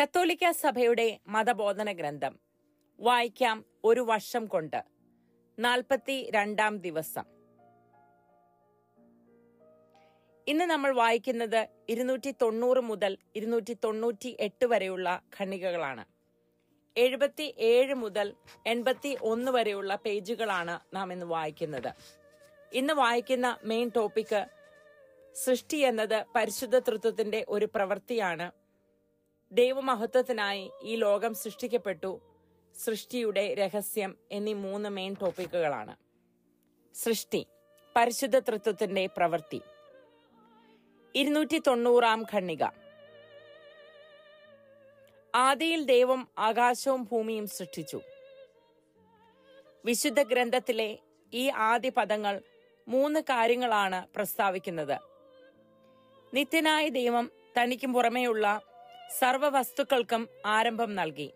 കത്തോലിക്ക സഭയുടെ മതബോധന ഗ്രന്ഥം. വായിക്കാം ഒരു വർഷം കൊണ്ട്. നാൽപ്പത്തി രണ്ടാം ദിവസം. ഇന്ന് നമ്മൾ വായിക്കുന്നത് ഇരുന്നൂറ്റി തൊണ്ണൂറ് മുതൽ ഇരുന്നൂറ്റി തൊണ്ണൂറ്റി എട്ട് വരെയുള്ള ഖണ്ണികകളാണ് എഴുപത്തി ഏഴ് മുതൽ എൺപത്തി ഒന്ന് വരെയുള്ള പേജുകളാണ് നാം ഇന്ന് വായിക്കുന്നത്. ഇന്ന് വായിക്കുന്ന മെയിൻ ടോപ്പിക് സൃഷ്ടി എന്നത് പരിശുദ്ധ തൃത്വത്തിന്റെ ഒരു പ്രവൃത്തിയാണ്. ദൈവമഹത്വത്തിനായി ഈ ലോകം സൃഷ്ടിക്കപ്പെട്ടു. സൃഷ്ടിയുടെ രഹസ്യം എന്നീ മൂന്ന് മെയിൻ ടോപ്പിക്കുകളാണ് സൃഷ്ടി പരിശുദ്ധ തൃത്വത്തിന്റെ പ്രവൃത്തി. ഇരുന്നൂറ്റി തൊണ്ണൂറാം ഖണ്ണിക ആദിയിൽ ദൈവം ആകാശവും ഭൂമിയും സൃഷ്ടിച്ചു. വിശുദ്ധ ഗ്രന്ഥത്തിലെ ഈ ആദ്യ പദങ്ങൾ മൂന്ന് കാര്യങ്ങളാണ് പ്രസ്താവിക്കുന്നത്. നിത്യനായ ദൈവം തനിക്കും പുറമെയുള്ള സർവ വസ്തുക്കൾക്കും ആരംഭം നൽകി.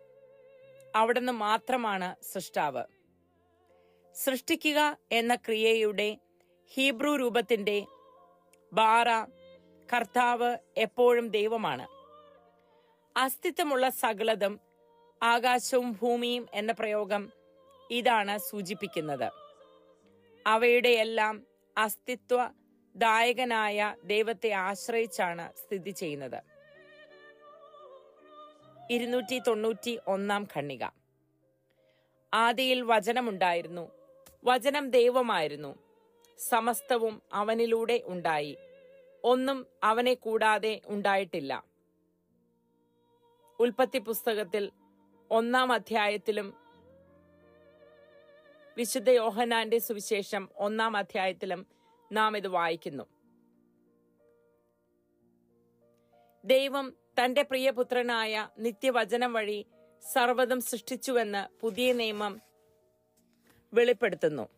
അവിടുന്ന് മാത്രമാണ് സൃഷ്ടാവ്. സൃഷ്ടിക്കുക എന്ന ക്രിയയുടെ ഹീബ്രു രൂപത്തിന്റെ ബാറ കർത്താവ് എപ്പോഴും ദൈവമാണ്. അസ്തിത്വമുള്ള സകലതും ആകാശവും ഭൂമിയും എന്ന പ്രയോഗം ഇതാണ് സൂചിപ്പിക്കുന്നത്. അവയുടെ എല്ലാം അസ്തിത്വ ദായകനായ ദൈവത്തെ ആശ്രയിച്ചാണ് സ്ഥിതി ചെയ്യുന്നത്. ഇരുന്നൂറ്റി തൊണ്ണൂറ്റി ഒന്നാം ഖണ്ണിക ആദിയിൽ വചനമുണ്ടായിരുന്നു. വചനം ദൈവമായിരുന്നു. സമസ്തവും അവനിലൂടെ ഉണ്ടായി. ഒന്നും അവനെ കൂടാതെ ഉണ്ടായിട്ടില്ല. ഉൽപ്പത്തി പുസ്തകത്തിൽ ഒന്നാം അധ്യായത്തിലും വിശുദ്ധ യോഹനാന്റെ സുവിശേഷം ഒന്നാം അധ്യായത്തിലും നാം ഇത് വായിക്കുന്നു. ദൈവം തന്റെ പ്രിയപുത്രനായ നിത്യവചനം വഴി സർവതും സൃഷ്ടിച്ചുവെന്ന് പുതിയ നിയമം വെളിപ്പെടുത്തുന്നു.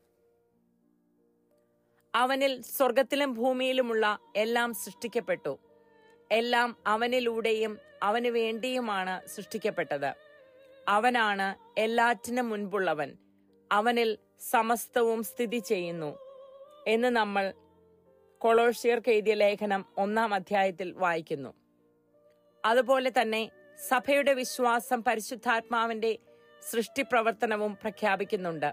അവനിൽ സ്വർഗത്തിലും ഭൂമിയിലുമുള്ള എല്ലാം സൃഷ്ടിക്കപ്പെട്ടു. എല്ലാം അവനിലൂടെയും അവന് വേണ്ടിയുമാണ് സൃഷ്ടിക്കപ്പെട്ടത്. അവനാണ് എല്ലാറ്റിനും മുൻപുള്ളവൻ. അവനിൽ സമസ്തവും സ്ഥിതി ചെയ്യുന്നു. എന്ന് നമ്മൾ കൊളോഷ്യർക്ക് എഴുതിയ ലേഖനം ഒന്നാം അധ്യായത്തിൽ വായിക്കുന്നു. അതുപോലെ തന്നെ സഭയുടെ വിശ്വാസം പരിശുദ്ധാത്മാവിന്റെ സൃഷ്ടിപ്രവർത്തനവും പ്രഖ്യാപിക്കുന്നുണ്ട്.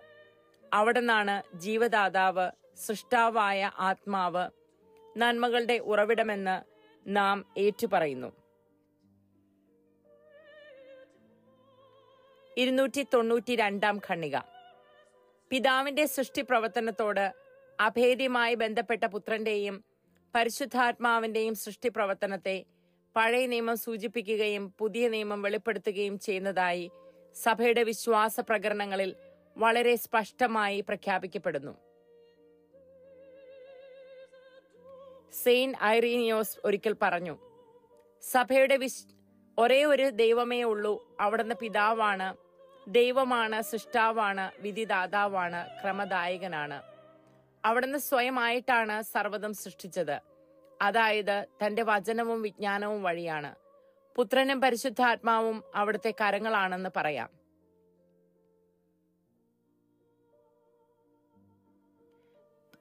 അവിടെ നിന്നാണ് ജീവദാതാവ് സൃഷ്ടാവായ ആത്മാവ് നന്മകളുടെ ഉറവിടമെന്ന് നാം ഏറ്റുപറയുന്നു. ഇരുന്നൂറ്റി തൊണ്ണൂറ്റി രണ്ടാം ഖണ്ണിക പിതാവിന്റെ സൃഷ്ടി പ്രവർത്തനത്തോട് അഭേദ്യമായി ബന്ധപ്പെട്ട പുത്രന്റെയും പരിശുദ്ധാത്മാവിന്റെയും സൃഷ്ടി പ്രവർത്തനത്തെ പഴയ നിയമം സൂചിപ്പിക്കുകയും പുതിയ നിയമം വെളിപ്പെടുത്തുകയും ചെയ്യുന്നതായി സഭയുടെ വിശ്വാസ പ്രകരണങ്ങളിൽ വളരെ സ്പഷ്ടമായി പ്രഖ്യാപിക്കപ്പെടുന്നു. സെയിൻ ഐറീനിയോസ് ഒരിക്കൽ പറഞ്ഞു സഭയുടെ വിശ് ഒരേ ഒരു ദൈവമേ ഉള്ളൂ അവിടുന്ന് പിതാവാണ് ദൈവമാണ് സൃഷ്ടാവാണ് വിധിദാതാവാണ് ക്രമദായകനാണ്. അവിടുന്ന് സ്വയമായിട്ടാണ് സർവതും സൃഷ്ടിച്ചത്. അതായത് തന്റെ വചനവും വിജ്ഞാനവും വഴിയാണ്. പുത്രനും പരിശുദ്ധാത്മാവും അവിടുത്തെ കരങ്ങളാണെന്ന് പറയാം.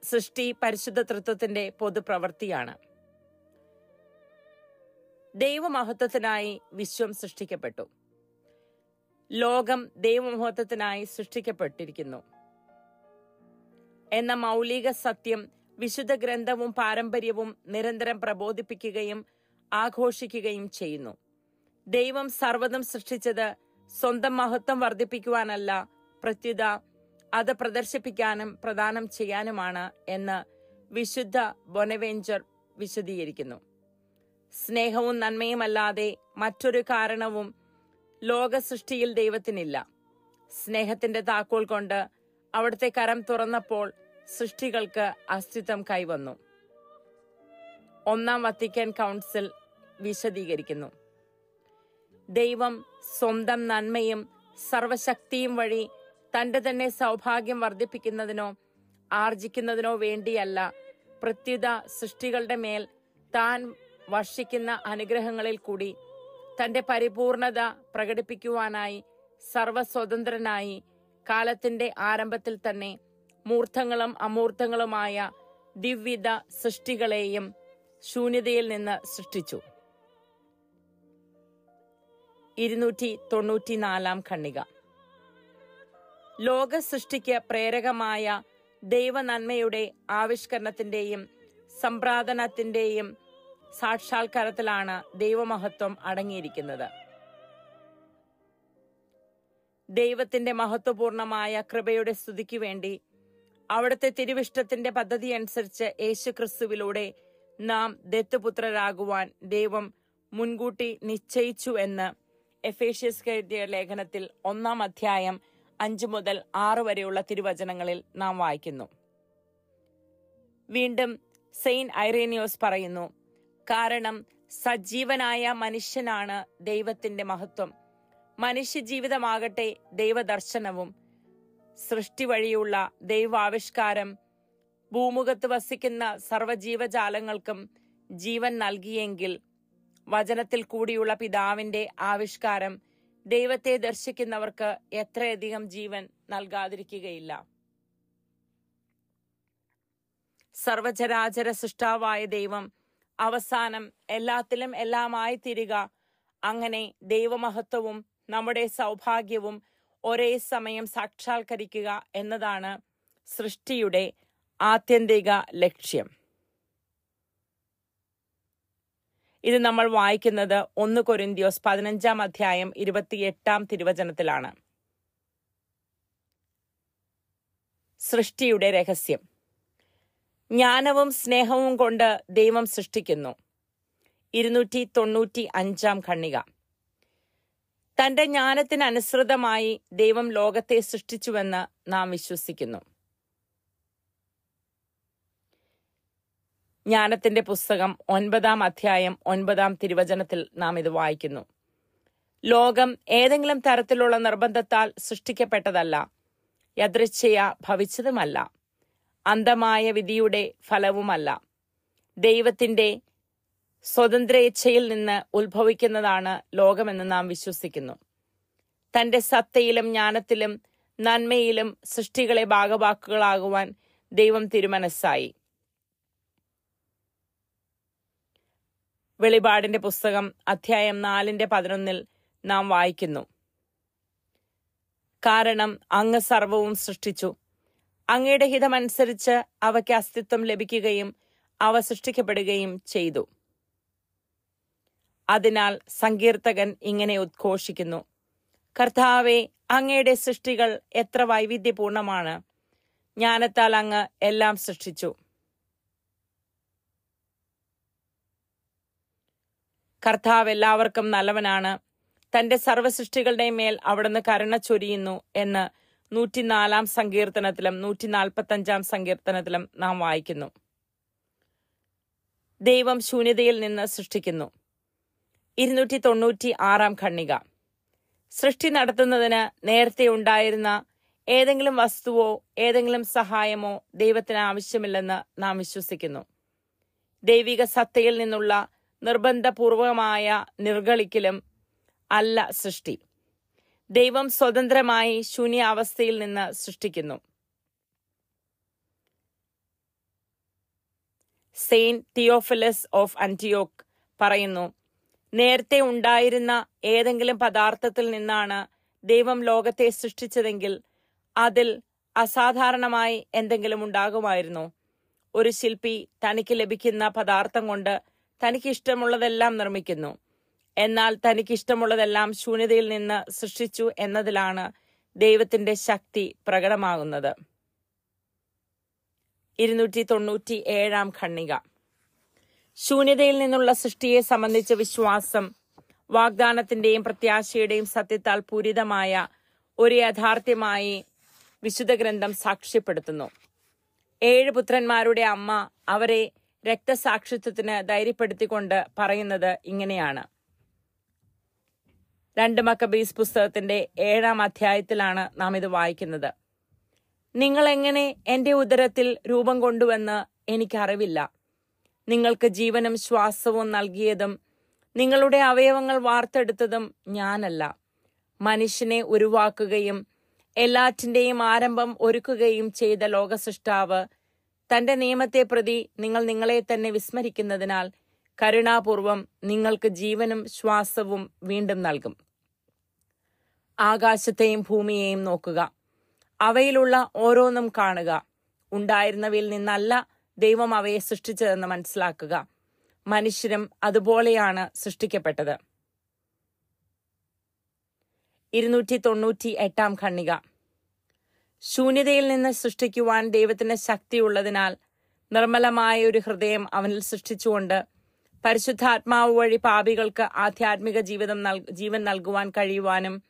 സൃഷ്ടി പരിശുദ്ധ തൃത്വത്തിന്റെ പൊതുപ്രവൃത്തിയാണ്. ദൈവമഹത്വത്തിനായി വിശ്വം സൃഷ്ടിക്കപ്പെട്ടു. ലോകം ദൈവമഹത്വത്തിനായി സൃഷ്ടിക്കപ്പെട്ടിരിക്കുന്നു. എന്ന മൗലിക സത്യം വിശുദ്ധ ഗ്രന്ഥവും പാരമ്പര്യവും നിരന്തരം പ്രബോധിപ്പിക്കുകയും ആഘോഷിക്കുകയും ചെയ്യുന്നു. ദൈവം സർവതും സൃഷ്ടിച്ചത് സ്വന്തം മഹത്വം വർദ്ധിപ്പിക്കുവാനല്ല പ്രത്യുത അത് പ്രദർശിപ്പിക്കാനും പ്രദാനം ചെയ്യാനുമാണ് എന്ന് വിശുദ്ധ ബൊനവേഞ്ചർ വിശദീകരിക്കുന്നു. സ്നേഹവും നന്മയുമല്ലാതെ മറ്റൊരു കാരണവും ലോക സൃഷ്ടിയിൽ ദൈവത്തിനില്ല. സ്നേഹത്തിന്റെ താക്കോൽ കൊണ്ട് അവിടുത്തെ കരം തുറന്നപ്പോൾ സൃഷ്ടികൾക്ക് അസ്തിത്വം കൈവന്നു. ഒന്നാം വത്തിക്കാൻ കൗൺസിൽ വിശദീകരിക്കുന്നു. ദൈവം സ്വന്തം നന്മയും സർവശക്തിയും വഴി തന്റെ തന്നെ സൗഭാഗ്യം വർദ്ധിപ്പിക്കുന്നതിനോ ആർജിക്കുന്നതിനോ വേണ്ടിയല്ല പ്രത്യുത സൃഷ്ടികളുടെ മേൽ താൻ വർഷിക്കുന്ന അനുഗ്രഹങ്ങളിൽ കൂടി തന്റെ പരിപൂർണത പ്രകടിപ്പിക്കുവാനായി സർവസ്വതന്ത്രനായി കാലത്തിന്റെ ആരംഭത്തിൽ തന്നെ മൂർത്തങ്ങളും അമൂർത്തങ്ങളുമായ ദിവ്യത സൃഷ്ടികളെയും ശൂന്യതയിൽ നിന്ന് സൃഷ്ടിച്ചു. ഇരുന്നൂറ്റി തൊണ്ണൂറ്റിനാലാം ഖണ്ണിക ലോക സൃഷ്ടിക്ക് പ്രേരകമായ ദൈവനന്മയുടെ ആവിഷ്കരണത്തിന്റെയും സംപ്രാദനത്തിന്റെയും സാക്ഷാത്കാരത്തിലാണ് ദൈവമഹത്വം അടങ്ങിയിരിക്കുന്നത്. ദൈവത്തിന്റെ മഹത്വപൂർണമായ കൃപയുടെ സ്തുതിക്ക് വേണ്ടി അവിടുത്തെ തിരുവിഷ്ടത്തിന്റെ പദ്ധതി അനുസരിച്ച് യേശുക്രിസ്തുവിലൂടെ നാം ദത്തുപുത്രരാകുവാൻ ദൈവം മുൻകൂട്ടി നിശ്ചയിച്ചു എന്ന് എഫേഷ്യസ് കരുതിയ ലേഖനത്തിൽ ഒന്നാം അധ്യായം അഞ്ചു മുതൽ ആറ് വരെയുള്ള തിരുവചനങ്ങളിൽ നാം വായിക്കുന്നു. വീണ്ടും സെയിൻ ഐറേനിയോസ് പറയുന്നു കാരണം സജീവനായ മനുഷ്യനാണ് ദൈവത്തിന്റെ മഹത്വം. മനുഷ്യജീവിതമാകട്ടെ ദൈവദർശനവും സൃഷ്ടി വഴിയുള്ള ദൈവാവിഷ്കാരം ഭൂമുഖത്ത് വസിക്കുന്ന സർവജീവജാലങ്ങൾക്കും ജീവൻ നൽകിയെങ്കിൽ വചനത്തിൽ കൂടിയുള്ള പിതാവിന്റെ ആവിഷ്കാരം ദൈവത്തെ ദർശിക്കുന്നവർക്ക് എത്രയധികം ജീവൻ നൽകാതിരിക്കുകയില്ല. സർവചരാചര സൃഷ്ടാവായ ദൈവം അവസാനം എല്ലാത്തിലും എല്ലാമായി തീരുക അങ്ങനെ ദൈവമഹത്വവും നമ്മുടെ സൗഭാഗ്യവും ഒരേ സമയം സാക്ഷാത്കരിക്കുക എന്നതാണ് സൃഷ്ടിയുടെ ആത്യന്തിക ലക്ഷ്യം. ഇത് നമ്മൾ വായിക്കുന്നത് ഒന്ന് കൊരിന്തിയോസ് പതിനഞ്ചാം അധ്യായം ഇരുപത്തിയെട്ടാം തിരുവചനത്തിലാണ്. സൃഷ്ടിയുടെ രഹസ്യം. ജ്ഞാനവും സ്നേഹവും കൊണ്ട് ദൈവം സൃഷ്ടിക്കുന്നു. ഇരുന്നൂറ്റി തൊണ്ണൂറ്റി അഞ്ചാം ഖണ്ണിക തന്റെ ജ്ഞാനത്തിനനുസൃതമായി ദൈവം ലോകത്തെ സൃഷ്ടിച്ചുവെന്ന് നാം വിശ്വസിക്കുന്നു. ജ്ഞാനത്തിന്റെ പുസ്തകം ഒൻപതാം അധ്യായം ഒൻപതാം തിരുവചനത്തിൽ നാം ഇത് വായിക്കുന്നു. ലോകം ഏതെങ്കിലും തരത്തിലുള്ള നിർബന്ധത്താൽ സൃഷ്ടിക്കപ്പെട്ടതല്ല യദൃച്ഛയ ഭവിച്ചതുമല്ല അന്ധമായ വിധിയുടെ ഫലവുമല്ല ദൈവത്തിന്റെ സ്വതന്ത്ര ഇച്ഛയിൽ നിന്ന് ഉത്ഭവിക്കുന്നതാണ് ലോകമെന്ന് നാം വിശ്വസിക്കുന്നു. തന്റെ സത്തയിലും ജ്ഞാനത്തിലും നന്മയിലും സൃഷ്ടികളെ ഭാഗവാക്കുകളാകുവാൻ ദൈവം തിരുമനസ്സായി. വെളിപാടിന്റെ പുസ്തകം അധ്യായം നാലിന്റെ പതിനൊന്നിൽ നാം വായിക്കുന്നു. കാരണം അങ്ങ് സർവവും സൃഷ്ടിച്ചു. അങ്ങയുടെ ഹിതമനുസരിച്ച് അവയ്ക്ക് അസ്തിത്വം ലഭിക്കുകയും അവ സൃഷ്ടിക്കപ്പെടുകയും ചെയ്തു. അതിനാൽ സങ്കീർത്തകൻ ഇങ്ങനെ ഉദ്ഘോഷിക്കുന്നു. കർത്താവെ അങ്ങയുടെ സൃഷ്ടികൾ എത്ര വൈവിധ്യപൂർണമാണ്. ജ്ഞാനത്താൽ അങ്ങ് എല്ലാം സൃഷ്ടിച്ചു. കർത്താവ് എല്ലാവർക്കും നല്ലവനാണ്. തന്റെ സർവസൃഷ്ടികളുടെ മേൽ അവിടുന്ന് കരുണ ചൊരിയുന്നു എന്ന് നൂറ്റിനാലാം സങ്കീർത്തനത്തിലും നൂറ്റി നാൽപ്പത്തഞ്ചാം സങ്കീർത്തനത്തിലും നാം വായിക്കുന്നു. ദൈവം ശൂന്യതയിൽ നിന്ന് സൃഷ്ടിക്കുന്നു. ഇരുന്നൂറ്റി തൊണ്ണൂറ്റി ആറാം ഖണ്ണിക സൃഷ്ടി നടത്തുന്നതിന് നേരത്തെ ഉണ്ടായിരുന്ന ഏതെങ്കിലും വസ്തുവോ ഏതെങ്കിലും സഹായമോ ദൈവത്തിന് ആവശ്യമില്ലെന്ന് നാം വിശ്വസിക്കുന്നു. ദൈവിക സത്തയിൽ നിന്നുള്ള നിർബന്ധപൂർവമായ നിർഗളിക്കലും അല്ല സൃഷ്ടി. ദൈവം സ്വതന്ത്രമായി ശൂന്യാവസ്ഥയിൽ നിന്ന് സൃഷ്ടിക്കുന്നു. സെയിന്റ് തിയോഫിലസ് ഓഫ് അന്റിയോക്ക് പറയുന്നു നേരത്തെ ഉണ്ടായിരുന്ന ഏതെങ്കിലും പദാർത്ഥത്തിൽ നിന്നാണ് ദൈവം ലോകത്തെ സൃഷ്ടിച്ചതെങ്കിൽ അതിൽ അസാധാരണമായി എന്തെങ്കിലും ഉണ്ടാകുമായിരുന്നു. ഒരു ശില്പി തനിക്ക് ലഭിക്കുന്ന പദാർത്ഥം കൊണ്ട് തനിക്ക് ഇഷ്ടമുള്ളതെല്ലാം നിർമ്മിക്കുന്നു. എന്നാൽ തനിക്ക് ഇഷ്ടമുള്ളതെല്ലാം ശൂന്യതയിൽ നിന്ന് സൃഷ്ടിച്ചു എന്നതിലാണ് ദൈവത്തിന്റെ ശക്തി പ്രകടമാകുന്നത്. ഇരുന്നൂറ്റി തൊണ്ണൂറ്റി ഏഴാം ഖണ്ണിക ശൂന്യതയിൽ നിന്നുള്ള സൃഷ്ടിയെ സംബന്ധിച്ച വിശ്വാസം വാഗ്ദാനത്തിന്റെയും പ്രത്യാശയുടെയും സത്യത്താൽ പൂരിതമായ ഒരു യാഥാർത്ഥ്യമായി വിശുദ്ധ ഗ്രന്ഥം സാക്ഷ്യപ്പെടുത്തുന്നു. ഏഴ് പുത്രന്മാരുടെ അമ്മ അവരെ രക്തസാക്ഷിത്വത്തിന് ധൈര്യപ്പെടുത്തിക്കൊണ്ട് പറയുന്നത് ഇങ്ങനെയാണ്. രണ്ട് മക്കബീസ് പുസ്തകത്തിന്റെ ഏഴാം അധ്യായത്തിലാണ് നാം ഇത് വായിക്കുന്നത്. നിങ്ങൾ എങ്ങനെ എന്റെ ഉദരത്തിൽ രൂപം കൊണ്ടുവന്ന് എനിക്കറിവില്ല. നിങ്ങൾക്ക് ജീവനും ശ്വാസവും നൽകിയതും നിങ്ങളുടെ അവയവങ്ങൾ വാർത്തെടുത്തതും ഞാനല്ല. മനുഷ്യനെ ഉരുവാക്കുകയും എല്ലാറ്റിന്റെയും ആരംഭം ഒരുക്കുകയും ചെയ്ത ലോകസൃഷ്ടാവ് തന്റെ നിയമത്തെ പ്രതി നിങ്ങൾ നിങ്ങളെ തന്നെ വിസ്മരിക്കുന്നതിനാൽ കരുണാപൂർവം നിങ്ങൾക്ക് ജീവനും ശ്വാസവും വീണ്ടും നൽകും. ആകാശത്തെയും ഭൂമിയെയും നോക്കുക. അവയിലുള്ള ഓരോന്നും കാണുക. ഉണ്ടായിരുന്നവയിൽ നിന്നല്ല ദൈവം അവയെ സൃഷ്ടിച്ചതെന്ന് മനസ്സിലാക്കുക. മനുഷ്യരും അതുപോലെയാണ് സൃഷ്ടിക്കപ്പെട്ടത്. ഇരുന്നൂറ്റി തൊണ്ണൂറ്റി എട്ടാം ഖണ്ണിക ശൂന്യതയിൽ നിന്ന് സൃഷ്ടിക്കുവാൻ ദൈവത്തിന് ശക്തിയുള്ളതിനാൽ നിർമ്മലമായ ഒരു ഹൃദയം അവനിൽ സൃഷ്ടിച്ചുകൊണ്ട് പരിശുദ്ധാത്മാവ് വഴി പാപികൾക്ക് ആധ്യാത്മിക ജീവിതം ജീവൻ നൽകുവാൻ കഴിയുവാനും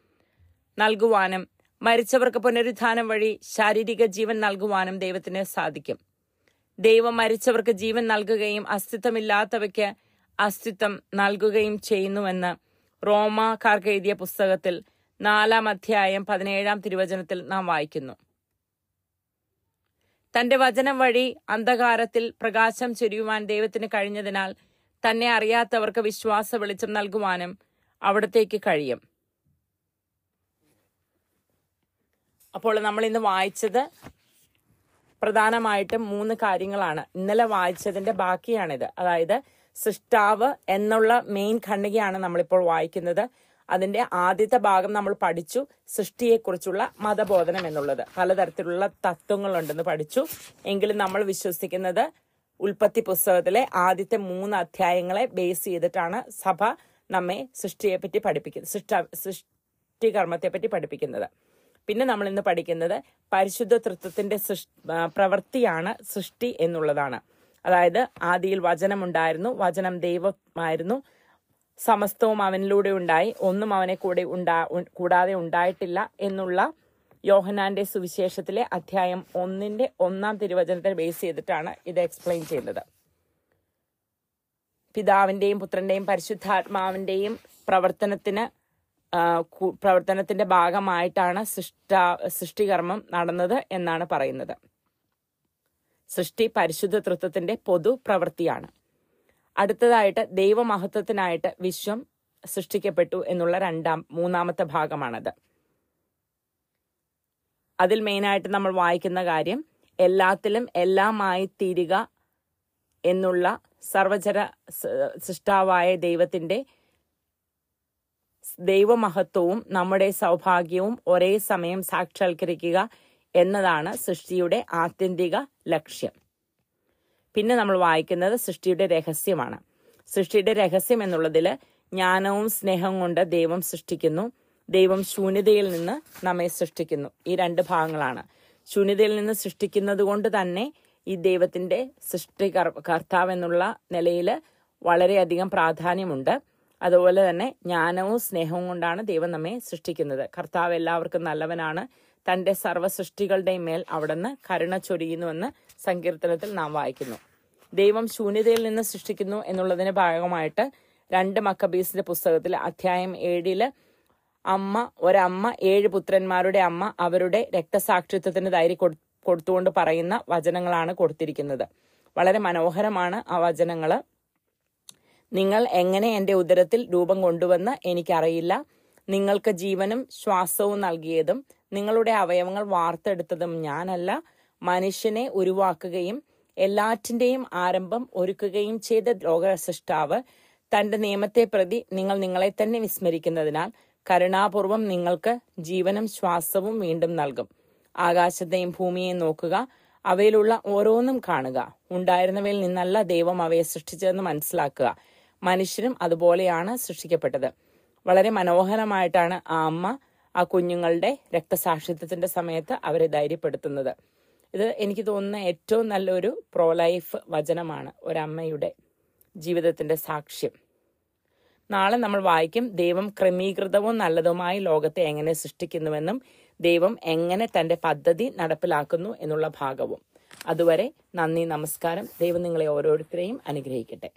നൽകുവാനും മരിച്ചവർക്ക് പുനരുദ്ധാനം വഴി ശാരീരിക ജീവൻ നൽകുവാനും ദൈവത്തിന് സാധിക്കും. ദൈവം മരിച്ചവർക്ക് ജീവൻ നൽകുകയും അസ്തിത്വമില്ലാത്തവയ്ക്ക് അസ്തിത്വം നൽകുകയും ചെയ്യുന്നുവെന്ന് റോമാക്കാർക്ക് എഴുതിയ പുസ്തകത്തിൽ നാലാം അധ്യായം പതിനേഴാം തിരുവചനത്തിൽ നാം വായിക്കുന്നു. തന്റെ വചനം വഴി അന്ധകാരത്തിൽ പ്രകാശം ചൊരിയുവാൻ ദൈവത്തിന് കഴിഞ്ഞതിനാൽ തന്നെ അറിയാത്തവർക്ക് വിശ്വാസ വെളിച്ചം നൽകുവാനും അവിടത്തേക്ക് കഴിയും. അപ്പോൾ നമ്മൾ ഇന്ന് വായിച്ചത് പ്രധാനമായിട്ടും മൂന്ന് കാര്യങ്ങളാണ്. ഇന്നലെ വായിച്ചതിന്റെ ബാക്കിയാണിത്. അതായത് സൃഷ്ടാവ് എന്നുള്ള മെയിൻ ഖണ്ഡികയാണ് നമ്മളിപ്പോൾ വായിക്കുന്നത്. അതിന്റെ ആദ്യത്തെ ഭാഗം നമ്മൾ പഠിച്ചു. സൃഷ്ടിയെക്കുറിച്ചുള്ള മതബോധനം എന്നുള്ളത്. പലതരത്തിലുള്ള തത്വങ്ങളുണ്ടെന്ന് പഠിച്ചു. എങ്കിലും നമ്മൾ വിശ്വസിക്കുന്നത് ഉൽപ്പത്തി പുസ്തകത്തിലെ ആദ്യത്തെ മൂന്ന് അധ്യായങ്ങളെ ബേസ് ചെയ്തിട്ടാണ് സഭ നമ്മെ സൃഷ്ടിയെപ്പറ്റി പഠിപ്പിക്കുന്നത് സൃഷ്ട സൃഷ്ടികർമ്മത്തെപ്പറ്റി പഠിപ്പിക്കുന്നത്. പിന്നെ നമ്മൾ ഇന്ന് പഠിക്കുന്നത് പരിശുദ്ധ തൃത്വത്തിന്റെ പ്രവൃത്തിയാണ് സൃഷ്ടി എന്നുള്ളതാണ്. അതായത് ആദിയിൽ വചനമുണ്ടായിരുന്നു വചനം ദൈവമായിരുന്നു സമസ്തവും അവനിലൂടെ ഉണ്ടായി ഒന്നും അവനെ കൂടെ ഉണ്ടാ കൂടാതെ ഉണ്ടായിട്ടില്ല എന്നുള്ള യോഹനാന്റെ സുവിശേഷത്തിലെ അധ്യായം ഒന്നിന്റെ ഒന്നാം തിരുവചനത്തെ ബേസ് ചെയ്തിട്ടാണ് ഇത് എക്സ്പ്ലെയിൻ ചെയ്യുന്നത്. പിതാവിന്റെയും പുത്രന്റെയും പരിശുദ്ധാത്മാവിന്റെയും പ്രവർത്തനത്തിന് പ്രവർത്തനത്തിന്റെ ഭാഗമായിട്ടാണ് സൃഷ്ട സൃഷ്ടികർമ്മം നടന്നത് എന്നാണ് പറയുന്നത്. സൃഷ്ടി പരിശുദ്ധ തൃത്വത്തിന്റെ പൊതു പ്രവൃത്തിയാണ്. അടുത്തതായിട്ട് ദൈവമഹത്വത്തിനായിട്ട് വിശ്വം സൃഷ്ടിക്കപ്പെട്ടു എന്നുള്ള രണ്ടാം മൂന്നാമത്തെ ഭാഗമാണത്. അതിൽ മെയിനായിട്ട് നമ്മൾ വായിക്കുന്ന കാര്യം എല്ലാത്തിലും എല്ലാമായി തീരുക എന്നുള്ള സർവചര സൃഷ്ടാവായ ദൈവത്തിന്റെ ദൈവമഹത്വവും നമ്മുടെ സൗഭാഗ്യവും ഒരേ സമയം സാക്ഷാത്കരിക്കുക എന്നതാണ് സൃഷ്ടിയുടെ ആത്യന്തിക ലക്ഷ്യം. പിന്നെ നമ്മൾ വായിക്കുന്നത് സൃഷ്ടിയുടെ രഹസ്യമാണ്. സൃഷ്ടിയുടെ രഹസ്യം എന്നുള്ളതിൽ ജ്ഞാനവും സ്നേഹവും കൊണ്ട് ദൈവം സൃഷ്ടിക്കുന്നു. ദൈവം ശൂന്യതയിൽ നിന്ന് നമ്മെ സൃഷ്ടിക്കുന്നു. ഈ രണ്ട് ഭാഗങ്ങളാണ്. ശൂന്യതയിൽ നിന്ന് സൃഷ്ടിക്കുന്നത് കൊണ്ട് തന്നെ ഈ ദൈവത്തിന്റെ സൃഷ്ടി കർ- കർത്താവ് എന്നുള്ള നിലയിൽ വളരെയധികം പ്രാധാന്യമുണ്ട്. അതുപോലെ തന്നെ ജ്ഞാനവും സ്നേഹവും കൊണ്ടാണ് ദൈവം നമ്മെ സൃഷ്ടിക്കുന്നത്. കർത്താവ് എല്ലാവർക്കും നല്ലവനാണ്. തന്റെ സർവ സൃഷ്ടികളുടെയും മേൽ അവിടുന്ന് കരുണ ചൊരിയുന്നുവെന്ന് സങ്കീർത്തനത്തിൽ നാം വായിക്കുന്നു. ദൈവം ശൂന്യതയിൽ നിന്ന് സൃഷ്ടിക്കുന്നു എന്നുള്ളതിന് ഭാഗമായിട്ട് രണ്ട് മക്കബീസിന്റെ പുസ്തകത്തിൽ അധ്യായം ഏഴിൽ അമ്മ ഒരമ്മ ഏഴ് പുത്രന്മാരുടെ അമ്മ അവരുടെ രക്തസാക്ഷിത്വത്തിന് ധൈര്യം കൊടുത്തുകൊണ്ട് പറയുന്ന വചനങ്ങളാണ് കൊടുത്തിരിക്കുന്നത്. വളരെ മനോഹരമാണ് ആ വചനങ്ങൾ. നിങ്ങൾ എങ്ങനെ എന്റെ ഉദരത്തിൽ രൂപം കൊണ്ടുവന്ന് എനിക്കറിയില്ല. നിങ്ങൾക്ക് ജീവനും ശ്വാസവും നൽകിയതും നിങ്ങളുടെ അവയവങ്ങൾ വാർത്തെടുത്തതും ഞാനല്ല. മനുഷ്യനെ ഉരുവാക്കുകയും എല്ലാറ്റിന്റെയും ആരംഭം ഒരുക്കുകയും ചെയ്ത ലോകസൃഷ്ടാവ് തന്റെ നിയമത്തെ പ്രതി നിങ്ങൾ നിങ്ങളെ തന്നെ വിസ്മരിക്കുന്നതിനാൽ കരുണാപൂർവം നിങ്ങൾക്ക് ജീവനും ശ്വാസവും വീണ്ടും നൽകും. ആകാശത്തെയും ഭൂമിയെയും നോക്കുക അവയിലുള്ള ഓരോന്നും കാണുക. ഉണ്ടായിരുന്നവയിൽ നിന്നല്ല ദൈവം അവയെ സൃഷ്ടിച്ചതെന്ന് മനസ്സിലാക്കുക. മനുഷ്യരും അതുപോലെയാണ് സൃഷ്ടിക്കപ്പെട്ടത്. വളരെ മനോഹരമായിട്ടാണ് ആ അമ്മ ആ കുഞ്ഞുങ്ങളുടെ രക്തസാക്ഷിത്വത്തിന്റെ സമയത്ത് അവരെ ധൈര്യപ്പെടുത്തുന്നത്. ഇത് എനിക്ക് തോന്നുന്ന ഏറ്റവും നല്ലൊരു പ്രോ ലൈഫ് വചനമാണ് ഒരമ്മയുടെ ജീവിതത്തിന്റെ സാക്ഷ്യം. നാളെ നമ്മൾ വായിക്കും ദൈവം ക്രമീകൃതവും നല്ലതുമായി ലോകത്തെ എങ്ങനെ സൃഷ്ടിക്കുന്നുവെന്നും ദൈവം എങ്ങനെ തന്റെ പദ്ധതി നടപ്പിലാക്കുന്നു എന്നുള്ള ഭാഗവും. അതുവരെ നന്ദി നമസ്കാരം. ദൈവം നിങ്ങളെ ഓരോരുത്തരെയും അനുഗ്രഹിക്കട്ടെ.